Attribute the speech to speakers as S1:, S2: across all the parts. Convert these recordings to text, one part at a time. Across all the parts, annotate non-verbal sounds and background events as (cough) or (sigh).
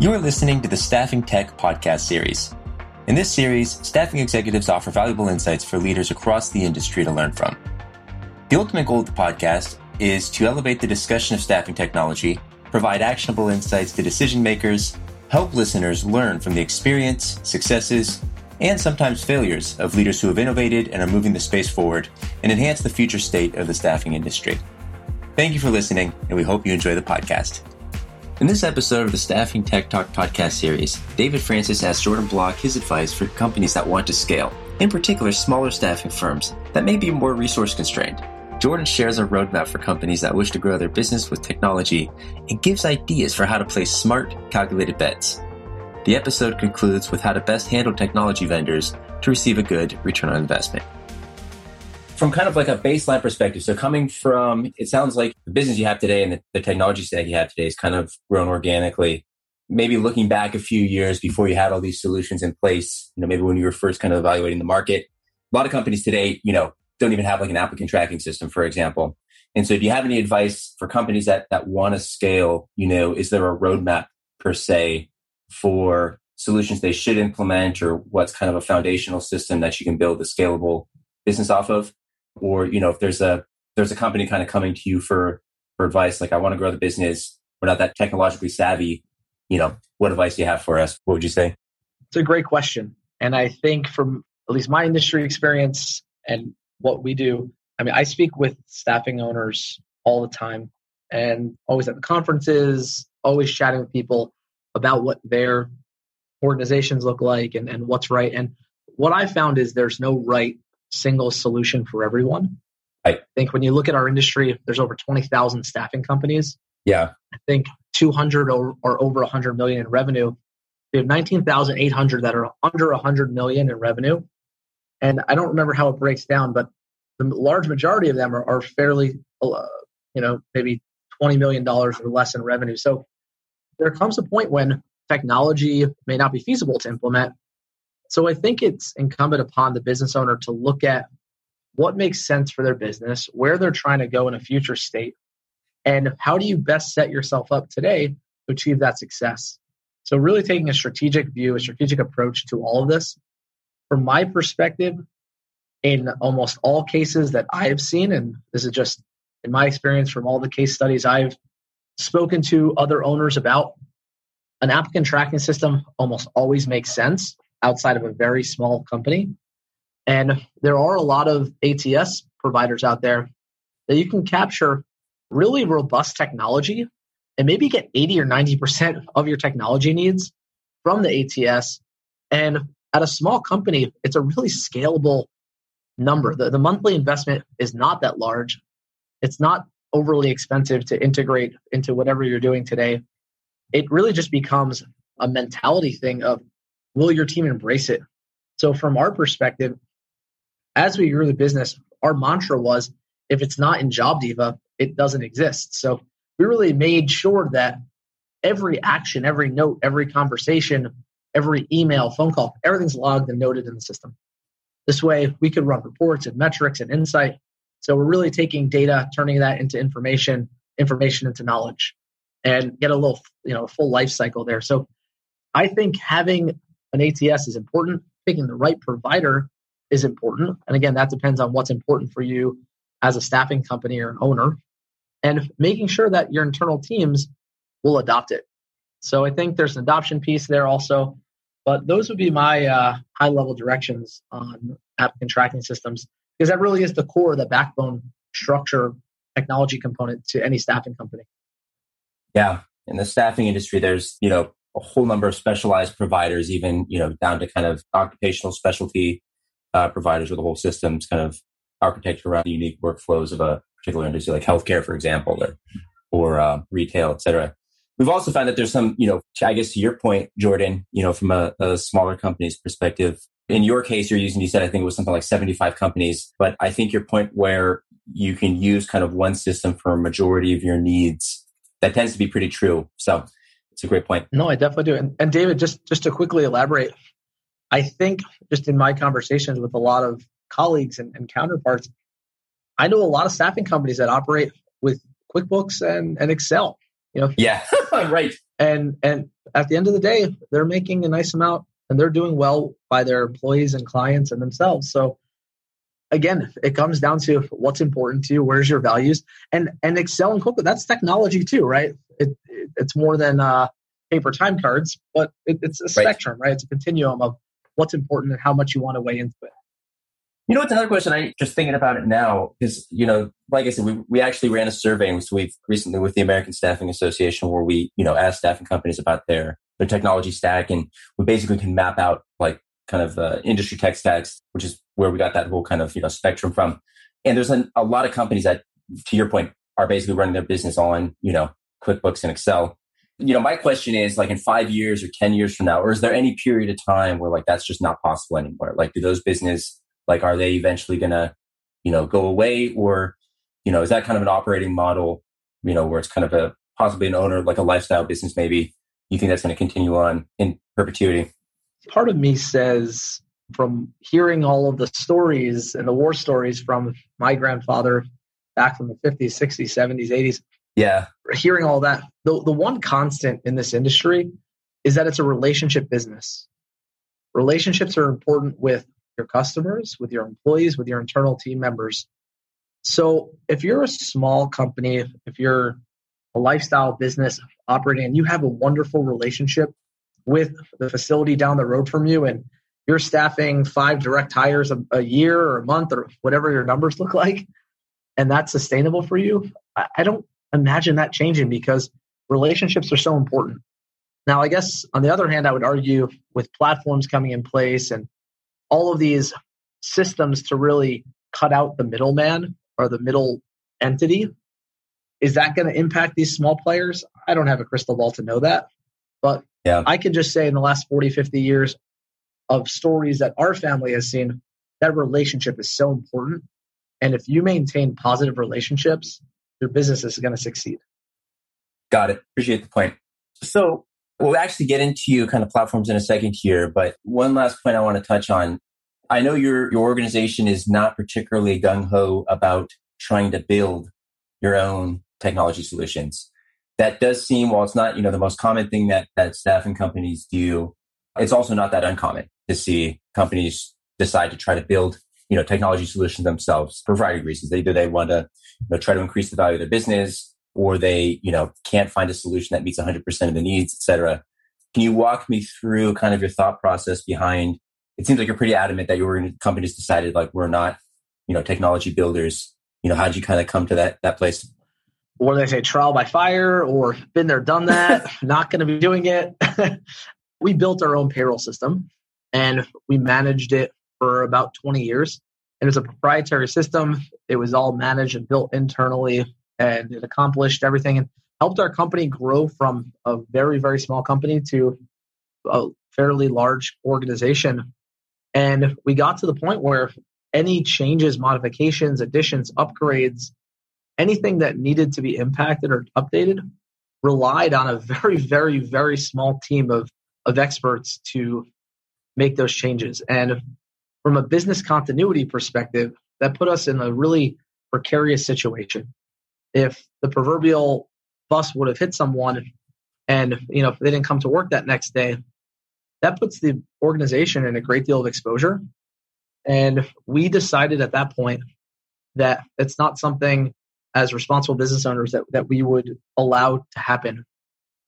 S1: You are listening to the Staffing Tech podcast series. In this series, staffing executives offer valuable insights for leaders across the industry to learn from. The ultimate goal of the podcast is to elevate the discussion of staffing technology, provide actionable insights to decision makers, help listeners learn from the experience, successes, and sometimes failures of leaders who have innovated and are moving the space forward and enhance the future state of the staffing industry. Thank you for listening, and we hope you enjoy the podcast. In this episode of the Staffing Tech Talk podcast series, David Francis asked Jourdan Block his advice for companies that want to scale, in particular smaller staffing firms that may be more resource constrained. Jordan shares a roadmap for companies that wish to grow their business with technology and gives ideas for how to place smart, calculated bets. The episode concludes with how to best handle technology vendors to receive a good return on investment from kind of like a baseline perspective, so coming from, it sounds like the business you have today and the, the technology stack you have today is kind of grown organically. Maybe looking back a few years before you had all these solutions in place, you know, maybe when you were first kind of evaluating the market, a lot of companies today, you know, don't even have like an applicant tracking system, for example. And so do you have any advice for companies that, that want to scale? You know, is there a roadmap per se for solutions they should implement or what's kind of a foundational system that you can build a scalable business off of? Or you know if there's a there's a company kind of coming to you for for advice like i want to grow the business we're not that technologically savvy you know what advice do you have for us? What would you say?
S2: It's a great question. And i think from at least my industry experience and what we do i mean i speak with staffing owners all the time and always at the conferences always chatting with people about what their organizations look like and, and what's right. And what i found is there's no right single solution for everyone. I think when you look at our industry, there's over 20,000 staffing companies.
S1: Yeah.
S2: I think 200 or, or over 100 million in revenue. We have 19,800 that are under 100 million in revenue. And I don't remember how it breaks down, but the large majority of them are, are fairly, uh, you know, maybe $20 million or less in revenue. So there comes a point when technology may not be feasible to implement so I think it's incumbent upon the business owner to look at what makes sense for their business, where they're trying to go in a future state, and how do you best set yourself up today to achieve that success. So really taking a strategic view, a strategic approach to all of this. From my perspective, in almost all cases that I have seen, and this is just in my experience from all the case studies I've spoken to other owners about, an applicant tracking system almost always makes sense outside of a very small company. And there are a lot of ATS providers out there that you can capture really robust technology and maybe get 80 or 90% of your technology needs from the ATS. And at a small company, it's a really scalable number. The, the monthly investment is not that large. It's not overly expensive to integrate into whatever you're doing today. It really just becomes a mentality thing of will your team embrace it? So, from our perspective, as we grew the business, our mantra was if it's not in JobDiva, it doesn't exist. So, we really made sure that every action, every note, every conversation, every email, phone call, everything's logged and noted in the system. This way, we could run reports and metrics and insight. So, we're really taking data, turning that into information, information into knowledge, and get a little, you know, full life cycle there. So, I think having an ATS is important. Picking the right provider is important. And again, that depends on what's important for you as a staffing company or an owner. And making sure that your internal teams will adopt it. So I think there's an adoption piece there also. But those would be my uh, high level directions on applicant tracking systems because that really is the core, the backbone structure, technology component to any staffing company.
S1: Yeah. In the staffing industry, there's, you know, a whole number of specialized providers, even you know down to kind of occupational specialty uh, providers with the whole systems kind of architecture around the unique workflows of a particular industry, like healthcare, for example, or or uh, retail, et cetera. We've also found that there's some, you know, I guess to your point, Jourdan, you know, from a, a smaller company's perspective. In your case, you're using, you said, I think it was something like 75 companies, but I think your point where you can use kind of one system for a majority of your needs, that tends to be pretty true. So it's a great point.
S2: No, I definitely do. And, and David, just just to quickly elaborate, I think just in my conversations with a lot of colleagues and, and counterparts, I know a lot of staffing companies that operate with QuickBooks and, and Excel. You know,
S1: yeah, (laughs) right.
S2: And and at the end of the day, they're making a nice amount and they're doing well by their employees and clients and themselves. So again, it comes down to what's important to you, where's your values, and and Excel and QuickBooks. That's technology too, right? It, it it's more than uh, paper time cards, but it, it's a spectrum, right. right? It's a continuum of what's important and how much you want to weigh into it.
S1: You know, it's another question. I just thinking about it now because you know, like I said, we, we actually ran a survey. So we've recently with the American Staffing Association where we, you know, asked staffing companies about their, their technology stack. And we basically can map out like kind of uh, industry tech stacks, which is where we got that whole kind of, you know, spectrum from. And there's an, a lot of companies that, to your point, are basically running their business on, you know, QuickBooks and Excel. You know, my question is like in five years or 10 years from now, or is there any period of time where like that's just not possible anymore? Like, do those business like, are they eventually going to, you know, go away or, you know, is that kind of an operating model, you know, where it's kind of a possibly an owner, like a lifestyle business, maybe you think that's going to continue on in perpetuity?
S2: Part of me says from hearing all of the stories and the war stories from my grandfather back from the 50s, 60s, 70s, 80s.
S1: Yeah.
S2: Hearing all that, the, the one constant in this industry is that it's a relationship business. Relationships are important with your customers, with your employees, with your internal team members. So if you're a small company, if you're a lifestyle business operating and you have a wonderful relationship with the facility down the road from you and you're staffing five direct hires a, a year or a month or whatever your numbers look like, and that's sustainable for you, I, I don't imagine that changing because relationships are so important. Now, I guess on the other hand, I would argue with platforms coming in place and all of these systems to really cut out the middleman or the middle entity. Is that going to impact these small players? I don't have a crystal ball to know that. But yeah. I can just say in the last 40, 50 years of stories that our family has seen, that relationship is so important. And if you maintain positive relationships, your business is going to succeed.
S1: Got it. Appreciate the point. So We'll actually get into kind of platforms in a second here, but one last point I want to touch on. I know your your organization is not particularly gung ho about trying to build your own technology solutions. That does seem, while it's not you know the most common thing that that staff and companies do, it's also not that uncommon to see companies decide to try to build you know technology solutions themselves for a variety of reasons. Either they want to you know, try to increase the value of their business, or they, you know, can't find a solution that meets 100% of the needs, et cetera. Can you walk me through kind of your thought process behind? It seems like you're pretty adamant that your company's decided like we're not, you know, technology builders. You know, how did you kind of come to that that place?
S2: Or they say trial by fire, or been there, done that. (laughs) not going to be doing it. (laughs) we built our own payroll system, and we managed it for about 20 years. It was a proprietary system. It was all managed and built internally and it accomplished everything and helped our company grow from a very, very small company to a fairly large organization. And we got to the point where any changes, modifications, additions, upgrades, anything that needed to be impacted or updated relied on a very, very, very small team of, of experts to make those changes. And from a business continuity perspective, that put us in a really precarious situation. If the proverbial bus would have hit someone and you know if they didn't come to work that next day that puts the organization in a great deal of exposure. And we decided at that point that it's not something as responsible business owners that, that we would allow to happen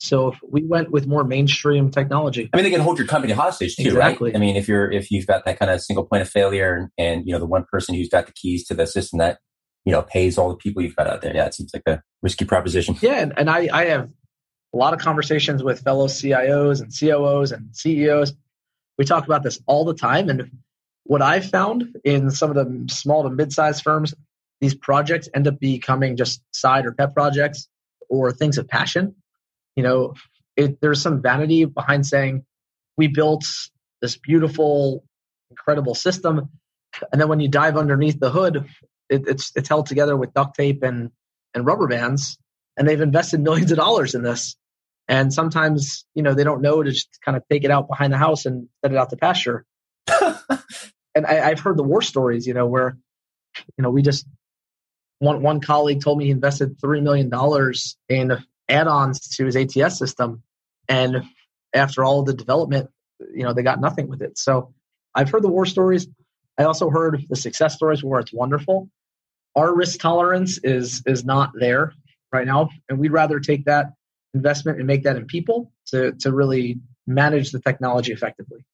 S2: so if we went with more mainstream technology.
S1: I mean, they can hold your company hostage too, exactly. right? I mean, if you're if you've got that kind of single point of failure, and, and you know the one person who's got the keys to the system that you know, pays all the people you've got out there. Yeah, it seems like a risky proposition.
S2: Yeah, and, and I, I have a lot of conversations with fellow CIOs and COOs and CEOs. We talk about this all the time. And what I've found in some of the small to mid-sized firms, these projects end up becoming just side or pet projects or things of passion. You know, it, there's some vanity behind saying we built this beautiful, incredible system. And then when you dive underneath the hood, it, it's it's held together with duct tape and and rubber bands, and they've invested (laughs) millions of dollars in this. And sometimes, you know, they don't know to just kind of take it out behind the house and set it out to pasture. (laughs) and I, I've heard the war stories, you know, where, you know, we just one one colleague told me he invested three million dollars in add-ons to his ATS system, and after all the development, you know, they got nothing with it. So I've heard the war stories. I also heard the success stories where it's wonderful. Our risk tolerance is is not there right now, and we'd rather take that investment and make that in people to to really manage the technology effectively.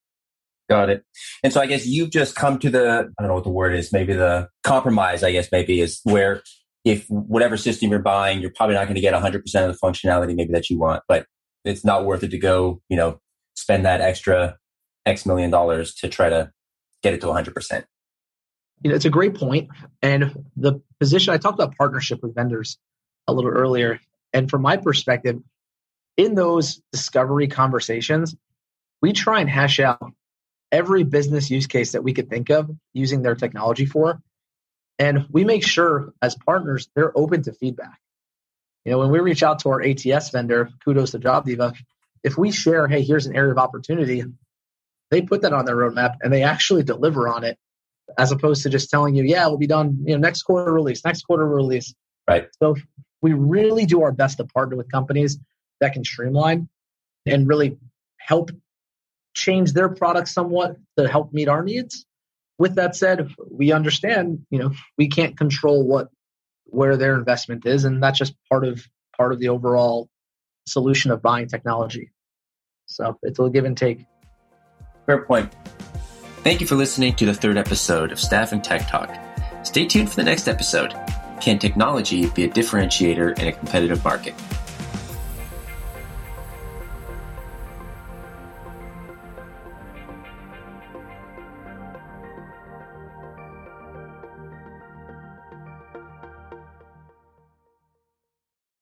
S1: Got it. And so I guess you've just come to the I don't know what the word is, maybe the compromise, I guess maybe is where if whatever system you're buying, you're probably not going to get 100% of the functionality maybe that you want, but it's not worth it to go, you know, spend that extra X million dollars to try to get it to 100%.
S2: You know, it's a great point. And the position I talked about partnership with vendors a little earlier. And from my perspective, in those discovery conversations, we try and hash out every business use case that we could think of using their technology for. And we make sure as partners, they're open to feedback. You know, when we reach out to our ATS vendor, kudos to JobDiva, if we share, hey, here's an area of opportunity, they put that on their roadmap and they actually deliver on it, as opposed to just telling you, yeah, we'll be done, you know, next quarter release, next quarter release.
S1: Right.
S2: So we really do our best to partner with companies that can streamline and really help change their product somewhat to help meet our needs. With that said, we understand, you know, we can't control what where their investment is, and that's just part of part of the overall solution of buying technology. So it's a give and take.
S1: Fair point. Thank you for listening to the third episode of Staffing Tech Talk. Stay tuned for the next episode. Can technology be a differentiator in a competitive market?